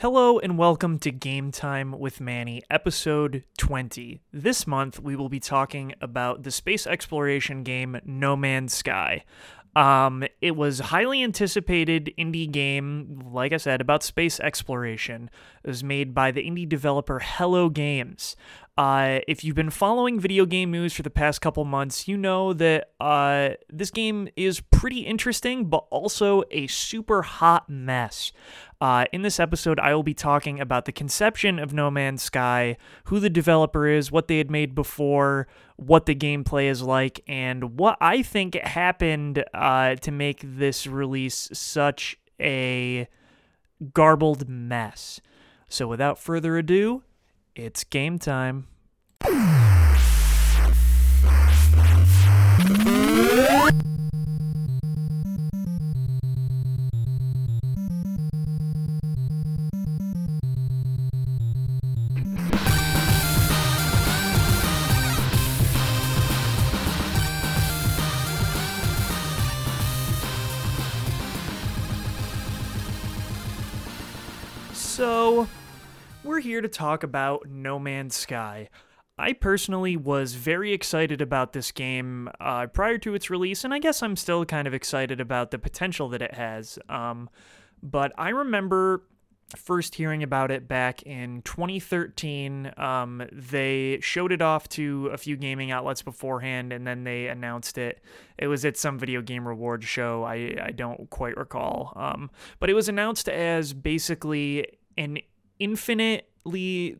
Hello and welcome to Game Time with Manny, episode 20. This month we will be talking about the space exploration game No Man's Sky. Um, it was highly anticipated indie game, like I said, about space exploration. It was made by the indie developer Hello Games. Uh, if you've been following video game news for the past couple months, you know that uh, this game is pretty interesting, but also a super hot mess. Uh, in this episode, I will be talking about the conception of No Man's Sky, who the developer is, what they had made before, what the gameplay is like, and what I think happened uh, to make this release such a garbled mess. So, without further ado, it's game time. So, we're here to talk about No Man's Sky. I personally was very excited about this game uh, prior to its release, and I guess I'm still kind of excited about the potential that it has. Um, but I remember first hearing about it back in 2013. Um, they showed it off to a few gaming outlets beforehand, and then they announced it. It was at some video game reward show. I, I don't quite recall. Um, but it was announced as basically an infinitely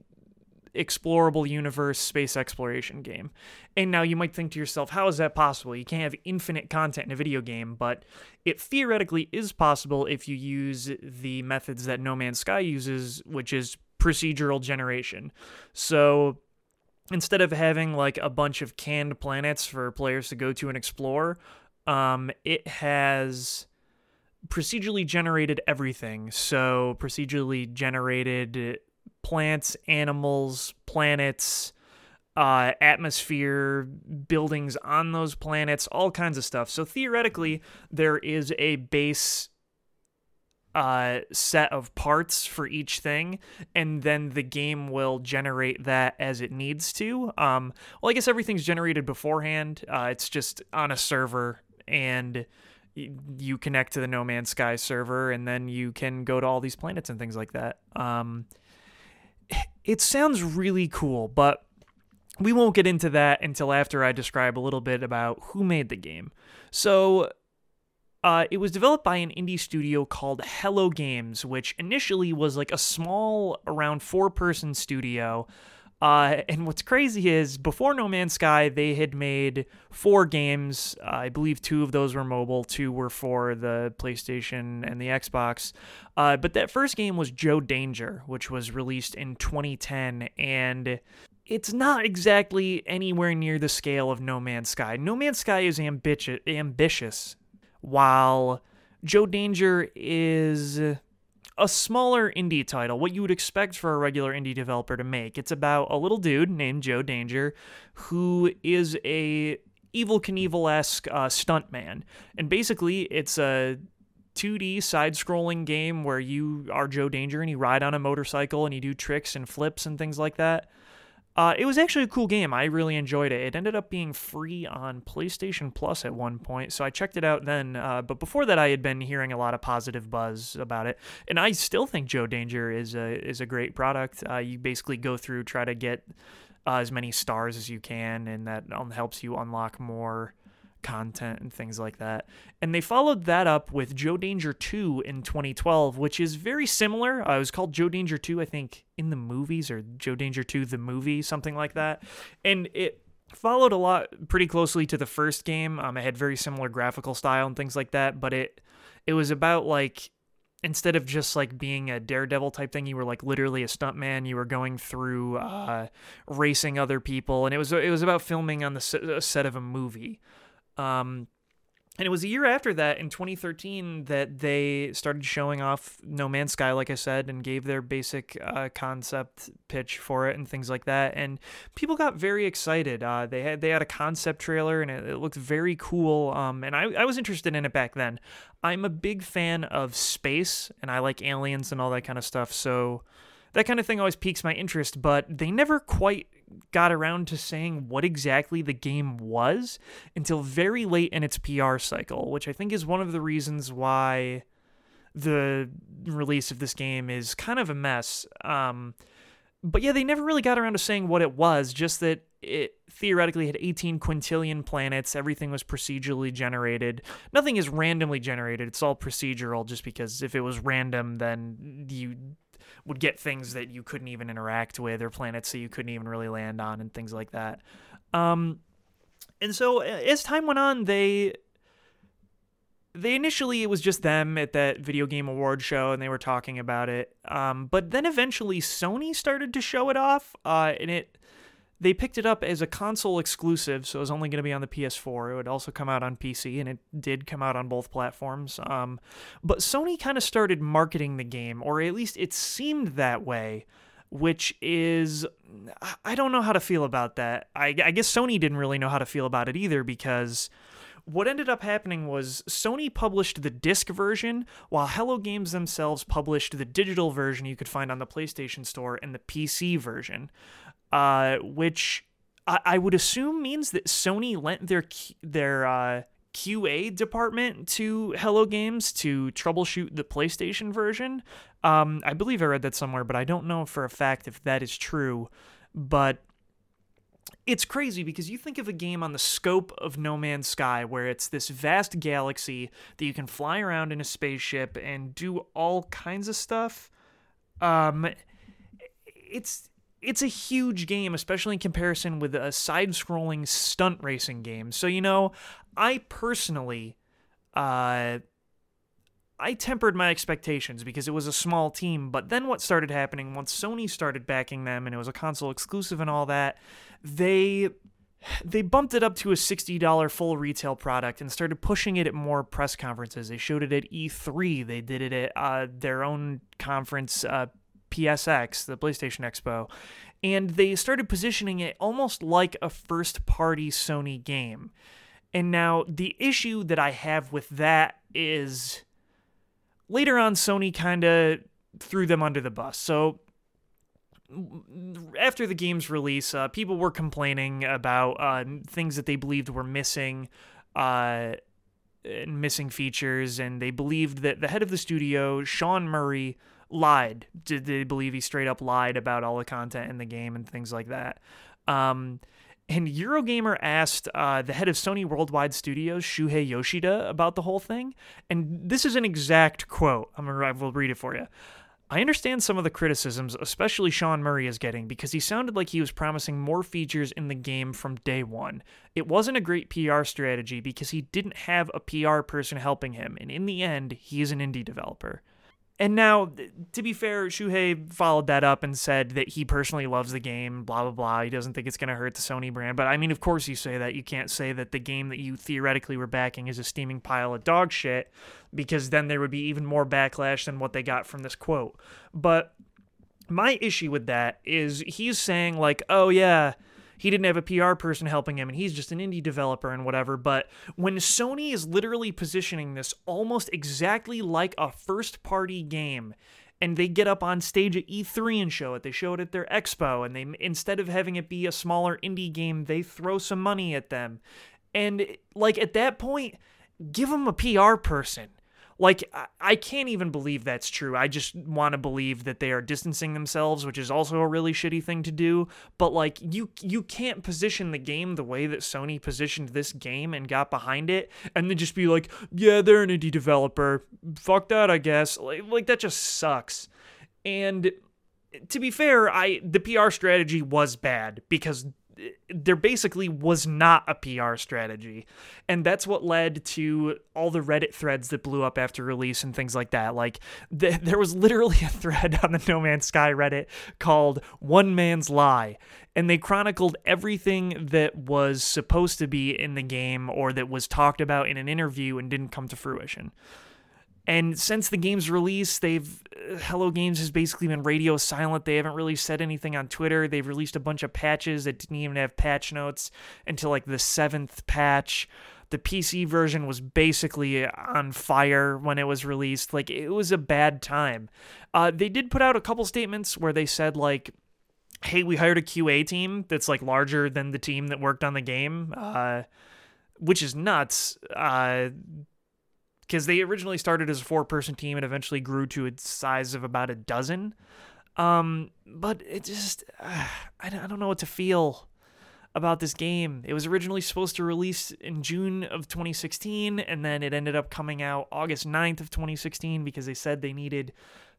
explorable universe space exploration game. And now you might think to yourself, how is that possible? You can't have infinite content in a video game, but it theoretically is possible if you use the methods that No Man's Sky uses, which is procedural generation. So instead of having like a bunch of canned planets for players to go to and explore, um, it has procedurally generated everything. So, procedurally generated plants, animals, planets, uh, atmosphere, buildings on those planets, all kinds of stuff. So, theoretically, there is a base uh, set of parts for each thing, and then the game will generate that as it needs to. Um, well, I guess everything's generated beforehand. Uh, it's just on a server, and you connect to the No Man's Sky server, and then you can go to all these planets and things like that. Um, it sounds really cool, but we won't get into that until after I describe a little bit about who made the game. So, uh, it was developed by an indie studio called Hello Games, which initially was like a small, around four person studio uh, and what's crazy is before No Man's Sky, they had made four games. Uh, I believe two of those were mobile, two were for the PlayStation and the Xbox. Uh, but that first game was Joe Danger, which was released in 2010. And it's not exactly anywhere near the scale of No Man's Sky. No Man's Sky is ambitious, ambitious while Joe Danger is a smaller indie title, what you would expect for a regular indie developer to make. It's about a little dude named Joe Danger who is a Evel Knievel esque uh, stuntman, and basically it's a 2D side scrolling game where you are Joe Danger and you ride on a motorcycle and you do tricks and flips and things like that. Uh, it was actually a cool game. I really enjoyed it. It ended up being free on PlayStation Plus at one point, so I checked it out then. Uh, but before that, I had been hearing a lot of positive buzz about it, and I still think Joe Danger is a is a great product. Uh, you basically go through, try to get uh, as many stars as you can, and that um, helps you unlock more content and things like that. And they followed that up with Joe Danger 2 in 2012, which is very similar. Uh, it was called Joe Danger 2, I think, in the movies, or Joe Danger 2 the movie, something like that. And it followed a lot pretty closely to the first game. Um, it had very similar graphical style and things like that, but it it was about like instead of just like being a daredevil type thing you were like literally a stuntman you were going through uh, racing other people and it was it was about filming on the set of a movie um, and it was a year after that in 2013 that they started showing off No Man's Sky, like I said, and gave their basic uh, concept pitch for it and things like that. And people got very excited. Uh, they had they had a concept trailer and it, it looked very cool. Um, and I, I was interested in it back then. I'm a big fan of space and I like aliens and all that kind of stuff. So that kind of thing always piques my interest, but they never quite got around to saying what exactly the game was until very late in its PR cycle, which I think is one of the reasons why the release of this game is kind of a mess. Um, but yeah, they never really got around to saying what it was, just that it theoretically had 18 quintillion planets. Everything was procedurally generated. Nothing is randomly generated. It's all procedural just because if it was random, then you would get things that you couldn't even interact with or planets that you couldn't even really land on and things like that. Um, and so as time went on, they they initially it was just them at that video game award show and they were talking about it. Um, but then eventually Sony started to show it off, uh, and it they picked it up as a console exclusive, so it was only going to be on the PS4. It would also come out on PC, and it did come out on both platforms. Um, but Sony kind of started marketing the game, or at least it seemed that way, which is. I don't know how to feel about that. I, I guess Sony didn't really know how to feel about it either because what ended up happening was Sony published the disc version, while Hello Games themselves published the digital version you could find on the PlayStation Store and the PC version uh, which I, I, would assume means that Sony lent their their uh, QA department to Hello Games to troubleshoot the PlayStation version. Um, I believe I read that somewhere, but I don't know for a fact if that is true. But it's crazy because you think of a game on the scope of No Man's Sky, where it's this vast galaxy that you can fly around in a spaceship and do all kinds of stuff. Um, it's it's a huge game, especially in comparison with a side scrolling stunt racing game. So, you know, I personally, uh, I tempered my expectations because it was a small team. But then what started happening once Sony started backing them and it was a console exclusive and all that, they they bumped it up to a $60 full retail product and started pushing it at more press conferences. They showed it at E3. They did it at uh, their own conference, uh, PSX, the PlayStation Expo, and they started positioning it almost like a first party Sony game. And now the issue that I have with that is later on, Sony kind of threw them under the bus. So after the game's release, uh, people were complaining about uh, things that they believed were missing. Uh, missing features, and they believed that the head of the studio, Sean Murray, lied. Did they believe he straight up lied about all the content in the game and things like that? Um, and Eurogamer asked uh, the head of Sony Worldwide Studios, Shuhei Yoshida, about the whole thing. And this is an exact quote. I'm gonna I will read it for you. I understand some of the criticisms, especially Sean Murray is getting, because he sounded like he was promising more features in the game from day one. It wasn't a great PR strategy because he didn't have a PR person helping him, and in the end, he is an indie developer. And now, to be fair, Shuhei followed that up and said that he personally loves the game, blah, blah, blah. He doesn't think it's going to hurt the Sony brand. But I mean, of course, you say that. You can't say that the game that you theoretically were backing is a steaming pile of dog shit, because then there would be even more backlash than what they got from this quote. But my issue with that is he's saying, like, oh, yeah he didn't have a PR person helping him and he's just an indie developer and whatever. But when Sony is literally positioning this almost exactly like a first party game, and they get up on stage at E3 and show it. They show it at their expo, and they instead of having it be a smaller indie game, they throw some money at them. And like at that point, give them a PR person. Like, I can't even believe that's true. I just want to believe that they are distancing themselves, which is also a really shitty thing to do. But like, you you can't position the game the way that Sony positioned this game and got behind it, and then just be like, yeah, they're an indie developer. Fuck that, I guess. Like, like that just sucks. And to be fair, I the PR strategy was bad because there basically was not a PR strategy. And that's what led to all the Reddit threads that blew up after release and things like that. Like, th- there was literally a thread on the No Man's Sky Reddit called One Man's Lie. And they chronicled everything that was supposed to be in the game or that was talked about in an interview and didn't come to fruition. And since the game's release, they've Hello Games has basically been radio silent. They haven't really said anything on Twitter. They've released a bunch of patches that didn't even have patch notes until like the seventh patch. The PC version was basically on fire when it was released. Like it was a bad time. Uh, they did put out a couple statements where they said like, "Hey, we hired a QA team that's like larger than the team that worked on the game," uh, which is nuts. Uh, because they originally started as a four person team and eventually grew to a size of about a dozen. Um, but it just, uh, I, don't know what to feel about this game. It was originally supposed to release in June of 2016, and then it ended up coming out August 9th of 2016 because they said they needed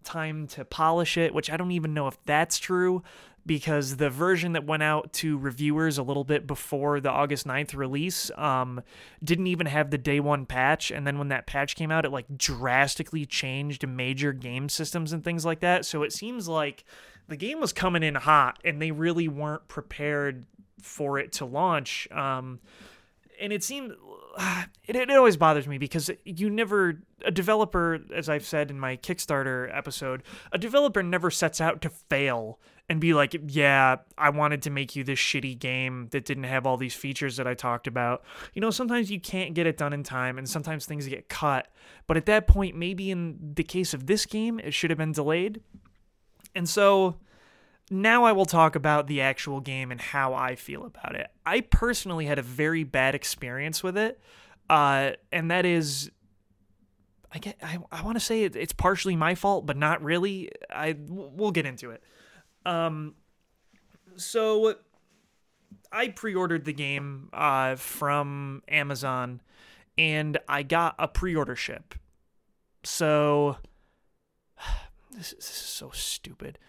time to polish it, which I don't even know if that's true because the version that went out to reviewers a little bit before the August 9th release um, didn't even have the day one patch. And then when that patch came out, it like drastically changed major game systems and things like that. So it seems like the game was coming in hot and they really weren't prepared for it to launch. Um, and it seemed it, it always bothers me because you never a developer as i've said in my kickstarter episode a developer never sets out to fail and be like yeah i wanted to make you this shitty game that didn't have all these features that i talked about. You know sometimes you can't get it done in time and sometimes things get cut but at that point maybe in the case of this game it should have been delayed. And so now I will talk about the actual game and how I feel about it. I personally had a very bad experience with it, uh, and that is, I get, I, I want to say it, it's partially my fault, but not really. I we'll get into it. Um, so I pre-ordered the game uh, from Amazon, and I got a pre-order ship. So this, this is so stupid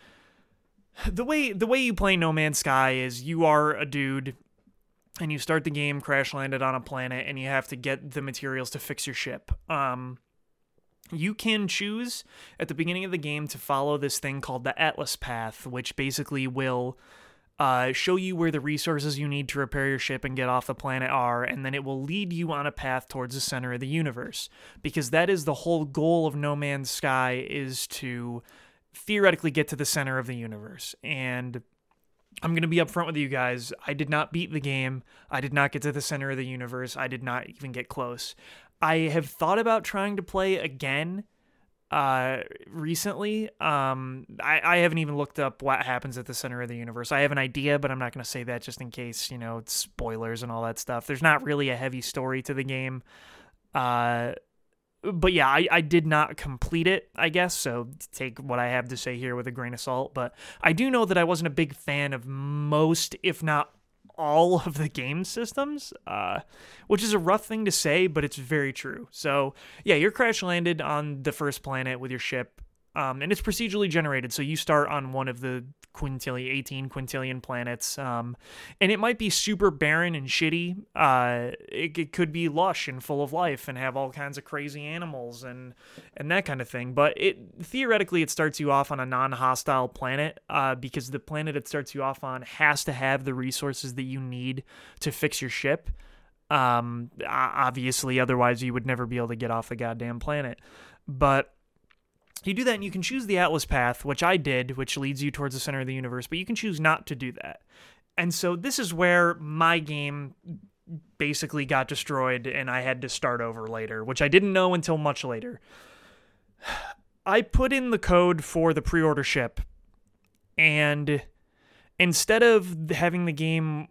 the way the way you play No Man's Sky is you are a dude and you start the game crash landed on a planet and you have to get the materials to fix your ship. Um you can choose at the beginning of the game to follow this thing called the Atlas Path, which basically will uh, show you where the resources you need to repair your ship and get off the planet are, and then it will lead you on a path towards the center of the universe. Because that is the whole goal of No Man's Sky is to theoretically get to the center of the universe. And I'm going to be upfront with you guys. I did not beat the game. I did not get to the center of the universe. I did not even get close. I have thought about trying to play again uh recently um I, I haven't even looked up what happens at the center of the universe i have an idea but i'm not going to say that just in case you know spoilers and all that stuff there's not really a heavy story to the game uh but yeah, I, I did not complete it, I guess, so take what I have to say here with a grain of salt. But I do know that I wasn't a big fan of most, if not all, of the game systems, uh, which is a rough thing to say, but it's very true. So yeah, you're crash landed on the first planet with your ship, um, and it's procedurally generated. So you start on one of the quintillion, 18 quintillion planets. Um, and it might be super barren and shitty. Uh, it, it, could be lush and full of life and have all kinds of crazy animals and, and that kind of thing. But it theoretically, it starts you off on a non hostile planet uh, because the planet it starts you off on has to have the resources that you need to fix your ship. Um, obviously, otherwise, you would never be able to get off the goddamn planet. But you do that and you can choose the Atlas path, which I did, which leads you towards the center of the universe, but you can choose not to do that. And so this is where my game basically got destroyed and I had to start over later, which I didn't know until much later. I put in the code for the pre order ship, and instead of having the game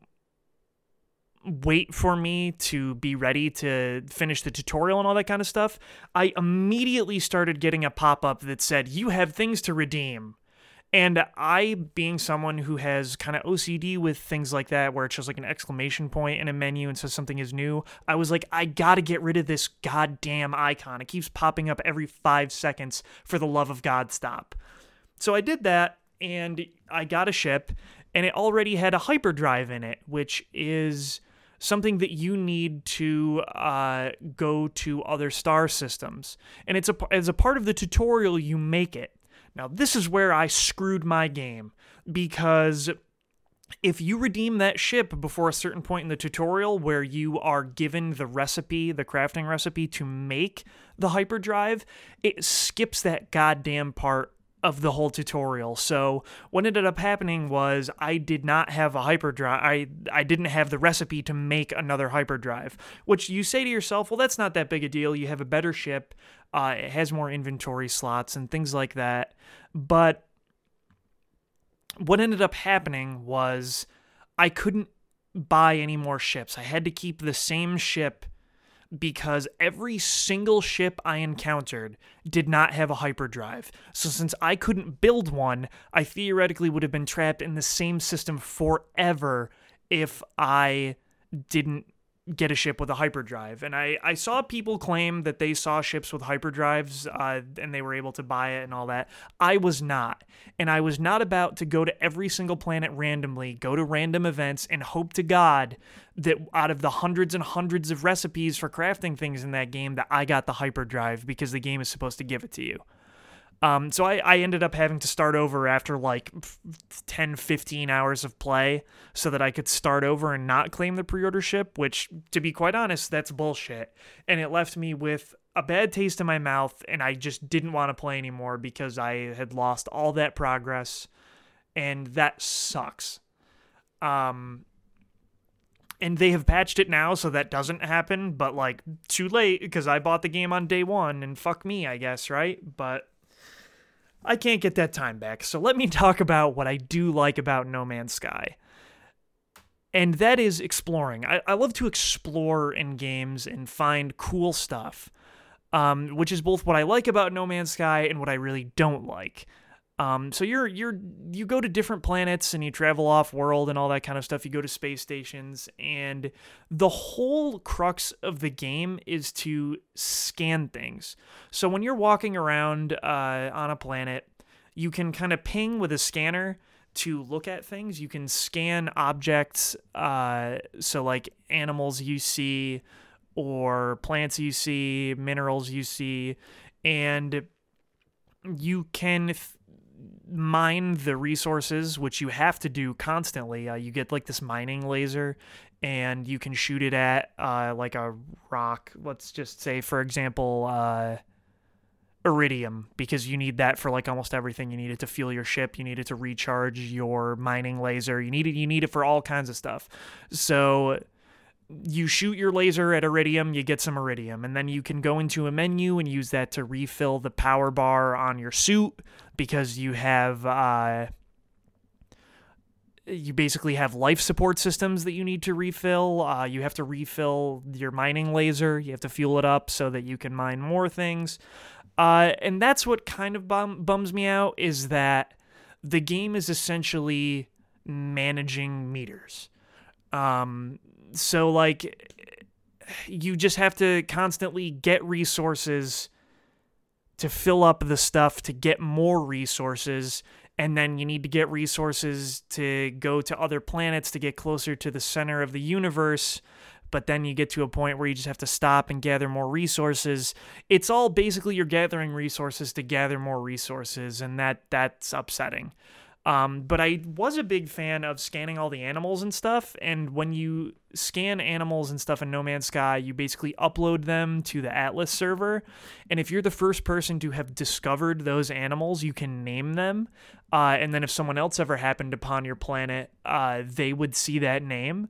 wait for me to be ready to finish the tutorial and all that kind of stuff, I immediately started getting a pop up that said, You have things to redeem. And I, being someone who has kind of OCD with things like that, where it just like an exclamation point in a menu and says something is new, I was like, I gotta get rid of this goddamn icon. It keeps popping up every five seconds. For the love of God, stop. So I did that and I got a ship and it already had a hyperdrive in it, which is something that you need to uh, go to other star systems. And it's a, as a part of the tutorial, you make it. Now, this is where I screwed my game because if you redeem that ship before a certain point in the tutorial where you are given the recipe, the crafting recipe to make the hyperdrive, it skips that goddamn part of the whole tutorial. So what ended up happening was I did not have a hyperdrive. I I didn't have the recipe to make another hyperdrive. Which you say to yourself, well, that's not that big a deal. You have a better ship. Uh, it has more inventory slots and things like that. But what ended up happening was I couldn't buy any more ships. I had to keep the same ship because every single ship I encountered did not have a hyperdrive. So, since I couldn't build one, I theoretically would have been trapped in the same system forever if I didn't get a ship with a hyperdrive. And I, I saw people claim that they saw ships with hyperdrives uh, and they were able to buy it and all that. I was not. And I was not about to go to every single planet randomly, go to random events, and hope to God that out of the hundreds and hundreds of recipes for crafting things in that game, that I got the hyperdrive because the game is supposed to give it to you. Um, so I, I ended up having to start over after like 10, 15 hours of play so that I could start over and not claim the pre order ship, which, to be quite honest, that's bullshit. And it left me with a bad taste in my mouth, and I just didn't want to play anymore because I had lost all that progress, and that sucks. Um, and they have patched it now so that doesn't happen, but like too late because I bought the game on day one, and fuck me, I guess, right? But I can't get that time back. So let me talk about what I do like about No Man's Sky. And that is exploring. I, I love to explore in games and find cool stuff, um, which is both what I like about No Man's Sky and what I really don't like. Um, so you're you're you go to different planets and you travel off world and all that kind of stuff. You go to space stations, and the whole crux of the game is to scan things. So when you're walking around uh, on a planet, you can kind of ping with a scanner to look at things. You can scan objects, uh, so like animals you see, or plants you see, minerals you see, and you can. Th- mine the resources, which you have to do constantly. Uh, you get like this mining laser, and you can shoot it at uh, like a rock. Let's just say, for example, uh, iridium, because you need that for like almost everything. You need it to fuel your ship. You need it to recharge your mining laser. You need it. You need it for all kinds of stuff. So you shoot your laser at iridium, you get some iridium, and then you can go into a menu and use that to refill the power bar on your suit because you have uh, you basically have life support systems that you need to refill. Uh, you have to refill your mining laser. You have to fuel it up so that you can mine more things. Uh, and that's what kind of bum- bums me out is that the game is essentially managing meters. Um, so like you just have to constantly get resources to fill up the stuff to get more resources and then you need to get resources to go to other planets to get closer to the center of the universe. But then you get to a point where you just have to stop and gather more resources. It's all basically you're gathering resources to gather more resources and that that's upsetting um, but I was a big fan of scanning all the animals and stuff. And when you scan animals and stuff in No Man's Sky, you basically upload them to the Atlas server. And if you're the first person to have discovered those animals, you can name them. Uh, and then if someone else ever happened upon your planet, uh, they would see that name.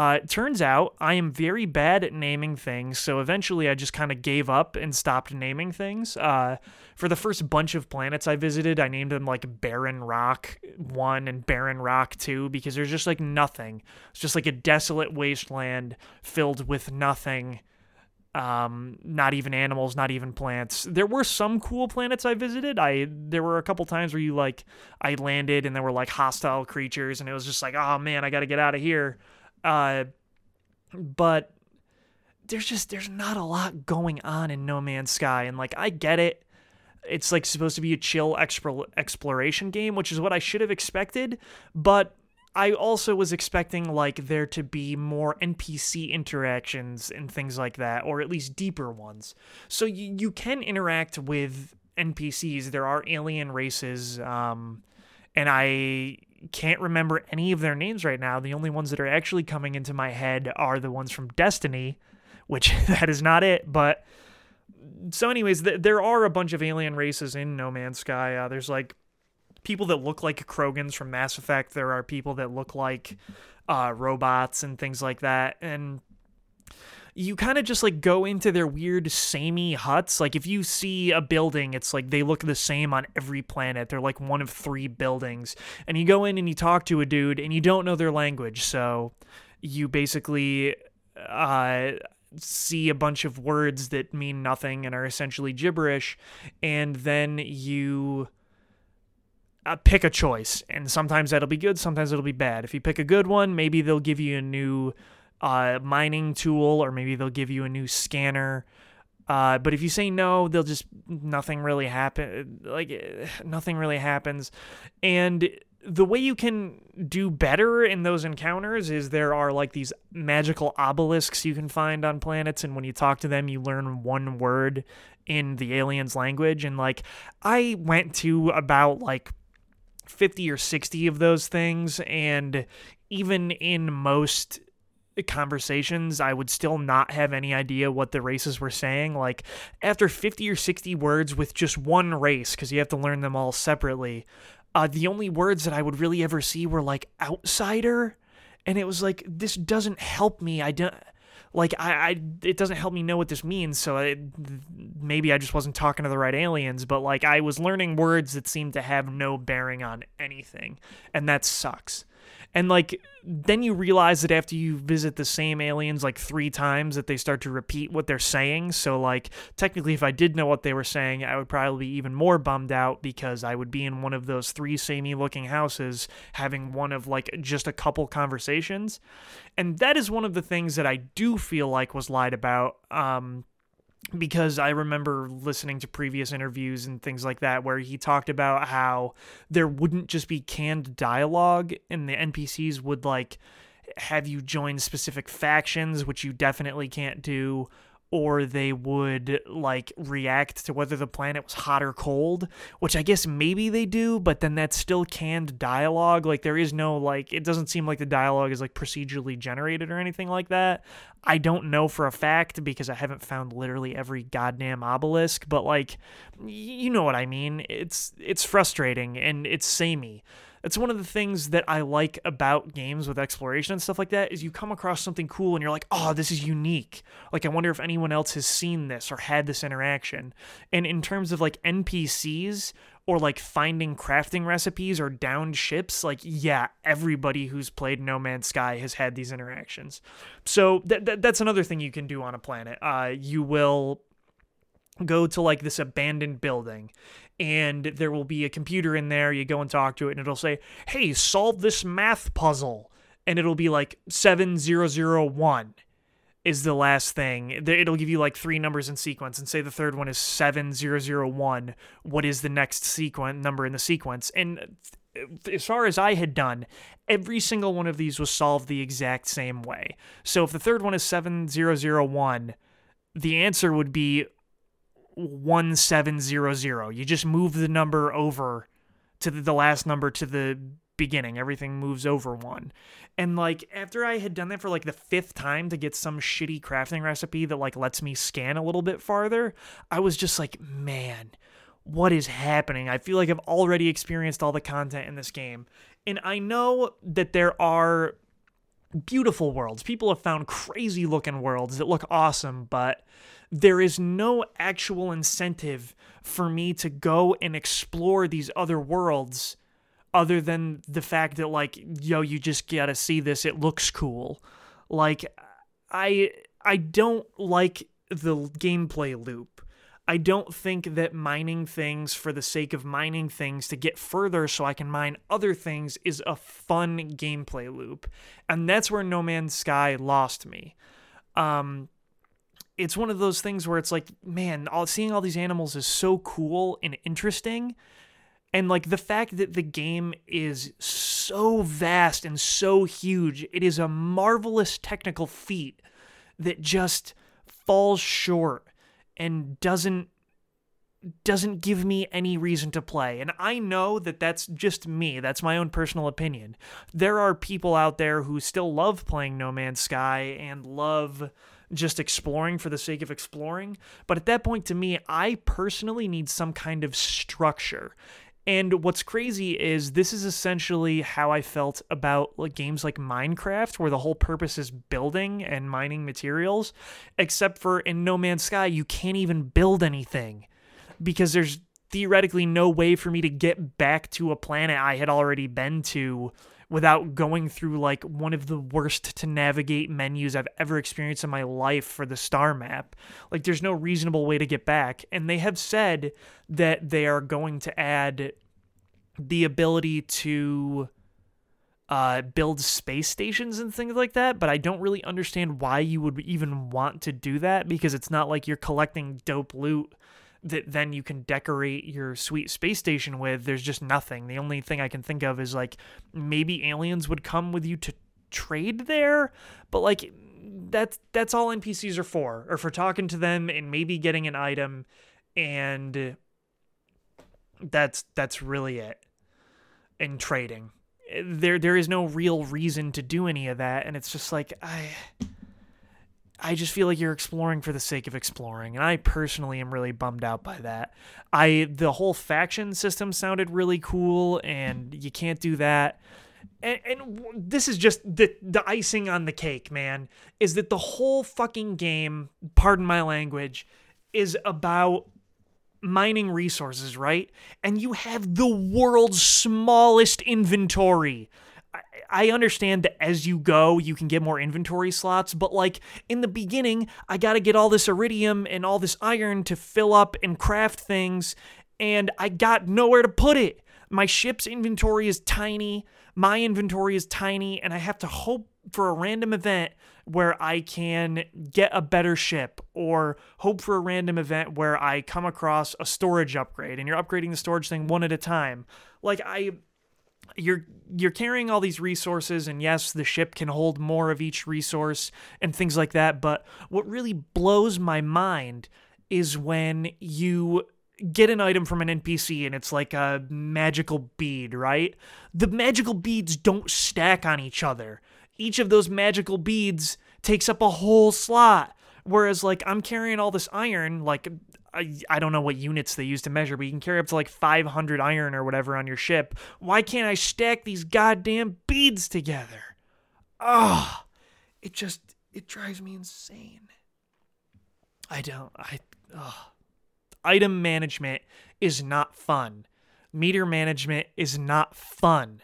Uh, it turns out I am very bad at naming things, so eventually I just kind of gave up and stopped naming things. Uh, for the first bunch of planets I visited, I named them like Barren Rock 1 and Barren Rock 2 because there's just like nothing. It's just like a desolate wasteland filled with nothing. Um, not even animals, not even plants. There were some cool planets I visited. I there were a couple times where you like I landed and there were like hostile creatures and it was just like, oh man, I got to get out of here. Uh, but there's just there's not a lot going on in No Man's Sky, and like I get it. It's like supposed to be a chill exploration game, which is what I should have expected. But I also was expecting like there to be more NPC interactions and things like that, or at least deeper ones. So you, you can interact with NPCs. There are alien races, um, and I can't remember any of their names right now. The only ones that are actually coming into my head are the ones from Destiny, which that is not it. But so, anyways, th- there are a bunch of alien races in No Man's Sky. Uh, there's like people that look like Krogans from Mass Effect. There are people that look like uh, robots and things like that. And you kind of just like go into their weird samey huts. Like if you see a building, it's like they look the same on every planet. They're like one of three buildings. And you go in and you talk to a dude and you don't know their language. So you basically uh see a bunch of words that mean nothing and are essentially gibberish and then you uh, pick a choice, and sometimes that'll be good, sometimes it'll be bad. If you pick a good one, maybe they'll give you a new uh, mining tool, or maybe they'll give you a new scanner. Uh, but if you say no, they'll just nothing really happen. Like nothing really happens, and the way you can do better in those encounters is there are like these magical obelisks you can find on planets and when you talk to them you learn one word in the aliens language and like i went to about like 50 or 60 of those things and even in most conversations I would still not have any idea what the races were saying. Like after 50 or 60 words with just one race cuz you have to learn them all separately uh, the only words that I would really ever see were like outsider. And it was like this doesn't help me. I don't like I, I it doesn't help me know what this means. So maybe i just wasn't talking to the right aliens but like i was learning words that seemed to have no bearing on anything. And that sucks and like then you realize that after you visit the same aliens like three times that they start to repeat what they're saying. So like technically if i did know what they were saying i would probably be even more bummed out because i would be in one of those three samey looking houses having one of like just a couple conversations. And that is one of the things that i do feel like was lied about um because I remember listening to previous interviews and things like that where he talked about how there wouldn't just be canned dialogue and the NPCs would like have you join specific factions, which you definitely can't do, or they would like react to whether the planet was hot or cold, which I guess maybe they do, but then that's still canned dialogue. Like there is no like it doesn't seem like the dialogue is like procedurally generated or anything like that. I don't know for a fact because I haven't found literally every goddamn obelisk, but like you know what I mean. It's it's frustrating and it's samey that's one of the things that I like about games with exploration and stuff like that is you come across something cool and you're like, "Oh, this is unique." Like I wonder if anyone else has seen this or had this interaction. And in terms of like NPCs or like finding crafting recipes or downed ships, like yeah, everybody who's played No Man's Sky has had these interactions. So th- th- that's another thing you can do on a planet. Uh, you will go to like this abandoned building and there will be a computer in there. You go and talk to it, and it'll say, "Hey, solve this math puzzle," and it'll be like seven zero zero one is the last thing. It'll give you like three numbers in sequence, and say the third one is seven zero zero one. What is the next sequence number in the sequence? And uh, as far as I had done, every single one of these was solved the exact same way. So if the third one is 7001, the answer would be 1700. You just move the number over to the, last number to the beginning. Everything moves over one. And like after I had done that for like the fifth time to get some shitty crafting recipe that like lets me scan a little bit farther, I was just like, man, what is happening? I feel like I've already experienced all the content in this game. And I know that there are beautiful worlds. People have found crazy looking worlds that look awesome, but there is no actual incentive for me to go and explore these other worlds other than the fact that like yo you just got to see this. It looks cool. Like i i don't like the gameplay loop I don't think that mining things for the sake of mining things to get further so I can mine other things is a fun gameplay loop. And that's where No Man's Sky lost me. Um, it's one of those things where it's like, man, all, seeing all these animals is so cool and interesting. And like the fact that the game is so vast and so huge. It is a marvelous technical feat that just falls short and doesn't doesn't give me any reason to play. And I know that that's just me. That's my own personal opinion. There are people out there who still love playing No Man's Sky and love just exploring for the sake of exploring. But at that point, to me, I personally need some kind of structure. And what's crazy is this is essentially how I felt about like games like Minecraft, where the whole purpose is building and mining materials, except for in No Man's Sky, you can't even build anything because there's theoretically no way for me to get back to a planet I had already been to without going through like one of the worst to navigate menus I've ever experienced in my life for the star map. Like there's no reasonable way to get back. And they have said that they are going to add the ability to uh, build space stations and things like that, but I don't really understand why you would even want to do that because it's not like you're collecting dope loot that then you can decorate your sweet space station with. There's just nothing. The only thing I can think of is like maybe aliens would come with you to trade there, but like that's that's all NPCs are for, or for talking to them and maybe getting an item, and that's that's really it. In trading, there there is no real reason to do any of that, and it's just like I I just feel like you're exploring for the sake of exploring, and I personally am really bummed out by that. I the whole faction system sounded really cool, and you can't do that. And, and this is just the the icing on the cake, man. Is that the whole fucking game? Pardon my language, is about mining resources, right? And you have the world's smallest inventory. I understand that as you go, you can get more inventory slots, but like in the beginning, I got to get all this iridium and all this iron to fill up and craft things, and I got nowhere to put it. My ship's inventory is tiny, my inventory is tiny, and I have to hope for a random event where I can get a better ship or hope for a random event where I come across a storage upgrade and you're upgrading the storage thing one at a time. Like I you're you're carrying all these resources and yes the ship can hold more of each resource and things like that but what really blows my mind is when you get an item from an npc and it's like a magical bead right? The magical beads don't stack on each other. Each of those magical beads takes up a whole slot whereas like i'm carrying all this iron like I, I don't know what units they use to measure, but you can carry up to like 500 iron or whatever on your ship. Why can't I stack these goddamn beads together? Oh, it just it drives me insane. I don't I oh. item management is not fun. Meter management is not fun.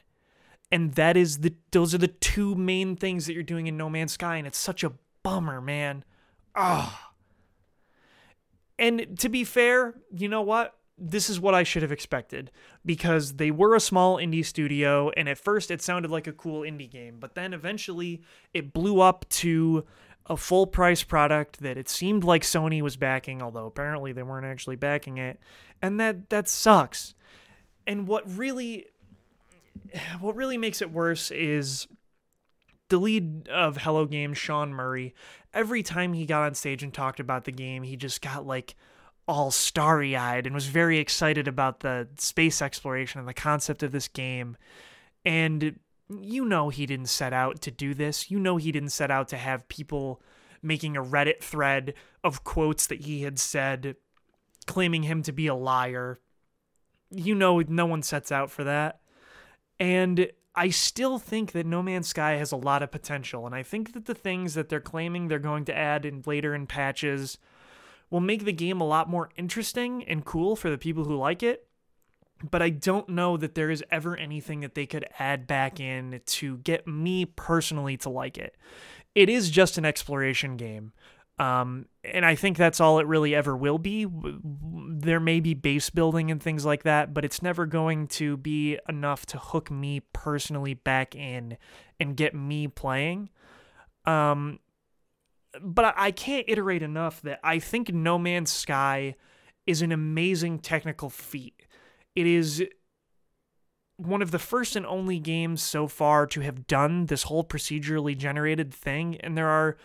And that is the those are the two main things that you're doing in No Man's Sky and it's such a bummer, man. Ah. And to be fair, you know what? This is what I should have expected because they were a small indie studio, and at first it sounded like a cool indie game, but then eventually it blew up to a full price product that it seemed like Sony was backing, although apparently they weren't actually backing it, and that that sucks. And what really what really makes it worse is the lead of Hello Games, Sean Murray, every time he got on stage and talked about the game, he just got like all starry eyed and was very excited about the space exploration and the concept of this game. And you know, he didn't set out to do this. You know, he didn't set out to have people making a Reddit thread of quotes that he had said, claiming him to be a liar. You know, no one sets out for that. And I still think that No Man's Sky has a lot of potential, and I think that the things that they're claiming they're going to add in later in patches will make the game a lot more interesting and cool for the people who like it. But I don't know that there is ever anything that they could add back in to get me personally to like it. It is just an exploration game. Um, and I think that's all it really ever will be. There may be base building and things like that, but it's never going to be enough to hook me personally back in and get me playing. Um, but I can't iterate enough that I think No Man's Sky is an amazing technical feat. It is one of the first and only games so far to have done this whole procedurally generated thing. And there are,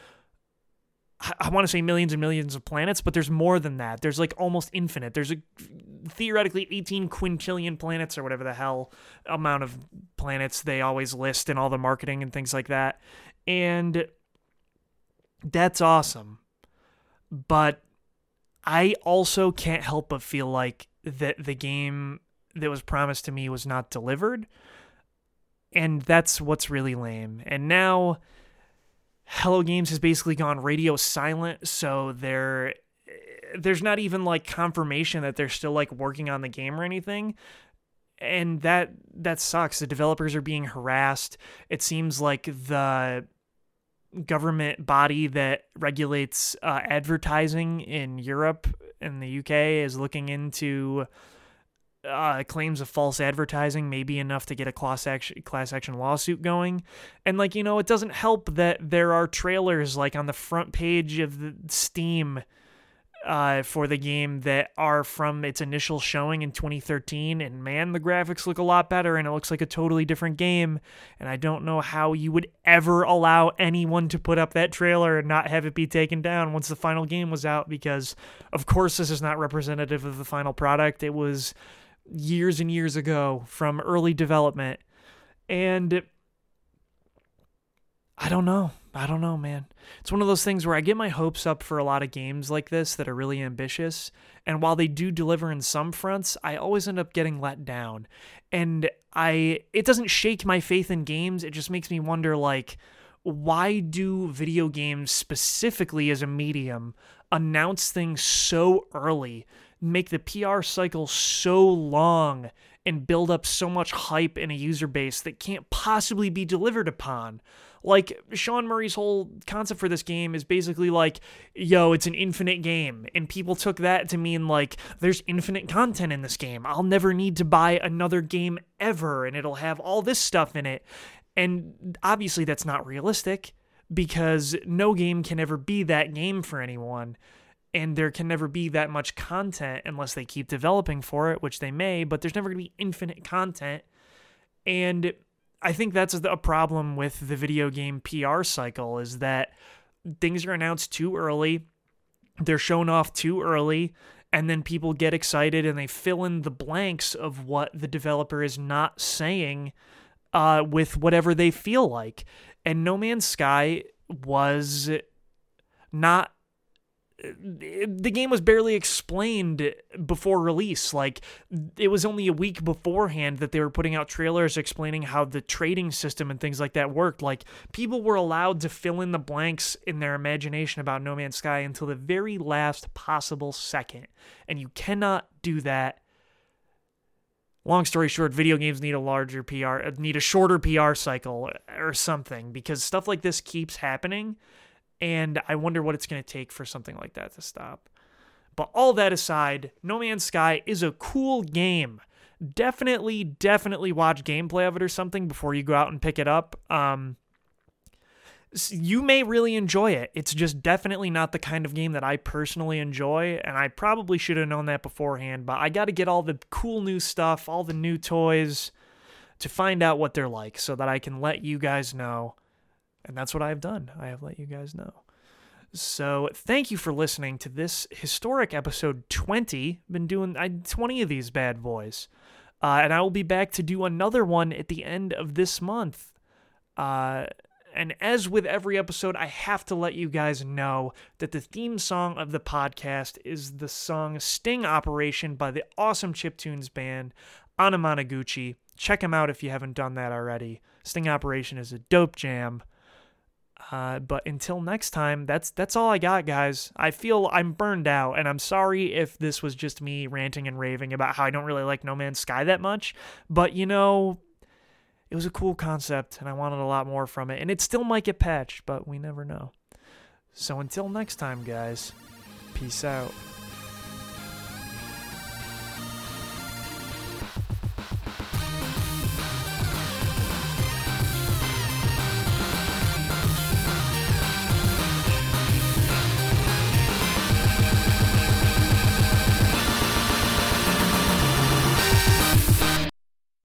I want to say millions and millions of planets, but there's more than that. There's like almost infinite. There's a theoretically 18 quintillion planets or whatever the hell amount of planets they always list in all the marketing and things like that. And that's awesome. But I also can't help but feel like that the game that was promised to me was not delivered. And that's what's really lame. And now Hello Games has basically gone radio silent, so there there's not even like confirmation that they're still like working on the game or anything. And that that sucks. The developers are being harassed. It seems like the government body that regulates uh, advertising in Europe and the UK is looking into uh, claims of false advertising may be enough to get a class action class action lawsuit going, and like you know, it doesn't help that there are trailers like on the front page of the Steam uh, for the game that are from its initial showing in 2013. And man, the graphics look a lot better and it looks like a totally different game. And I don't know how you would ever allow anyone to put up that trailer and not have it be taken down once the final game was out, because of course, this is not representative of the final product. It was years and years ago from early development. And I don't know. I don't know, man. It's one of those things where I get my hopes up for a lot of games like this that are really ambitious. And while they do deliver in some fronts, I always end up getting let down. And I it doesn't shake my faith in games. It just makes me wonder like why do video games specifically as a medium announce things so early make the PR cycle so long and build up so much hype in a user base that can't possibly be delivered upon. Like Sean Murray's whole concept for this game is basically like, yo, it's an infinite game. And people took that to mean like there's infinite content in this game. I'll never need to buy another game ever and it'll have all this stuff in it. And obviously that's not realistic because no game can ever be that game for anyone and there can never be that much content unless they keep developing for it, which they may, but there's never going to be infinite content. And I think that's a problem with the video game PR cycle is that things are announced too early, they're shown off too early, and then people get excited and they fill in the blanks of what the developer is not saying uh, with whatever they feel like. And No Man's Sky was not the game was barely explained before release. Like it was only a week beforehand that they were putting out trailers explaining how the trading system and things like that worked. Like people were allowed to fill in the blanks in their imagination about No Man's Sky until the very last possible second. And you cannot do that. Long story short, video games need a larger PR, need a shorter PR cycle or something because stuff like this keeps happening and I wonder what it's going to take for something like that to stop. But all that aside, No Man's Sky is a cool game. Definitely, definitely watch gameplay of it or something before you go out and pick it up. Um, you may really enjoy it. It's just definitely not the kind of game that I personally enjoy, and I probably should have known that beforehand. But I got to get all the cool new stuff, all the new toys, to find out what they're like so that I can let you guys know and that's what I have done. I have let you guys know. So thank you for listening to this historic episode 20. Been doing I, 20 of these bad boys. Uh, and I will be back to do another one at the end of this month. Uh, and as with every episode, I have to let you guys know that the theme song of the podcast is the song Sting Operation by the awesome Chiptunes band Anamanaguchi. Check them out if you haven't done that already. Sting Operation is a dope jam. Uh, but until next time, that's that's all I got, guys. I feel I'm burned out, and I'm sorry if this was just me ranting and raving about how I don't really like No Man's Sky that much. But you know, it was a cool concept, and I wanted a lot more from it. And it still might get patched, but we never know. So until next time, guys, peace out.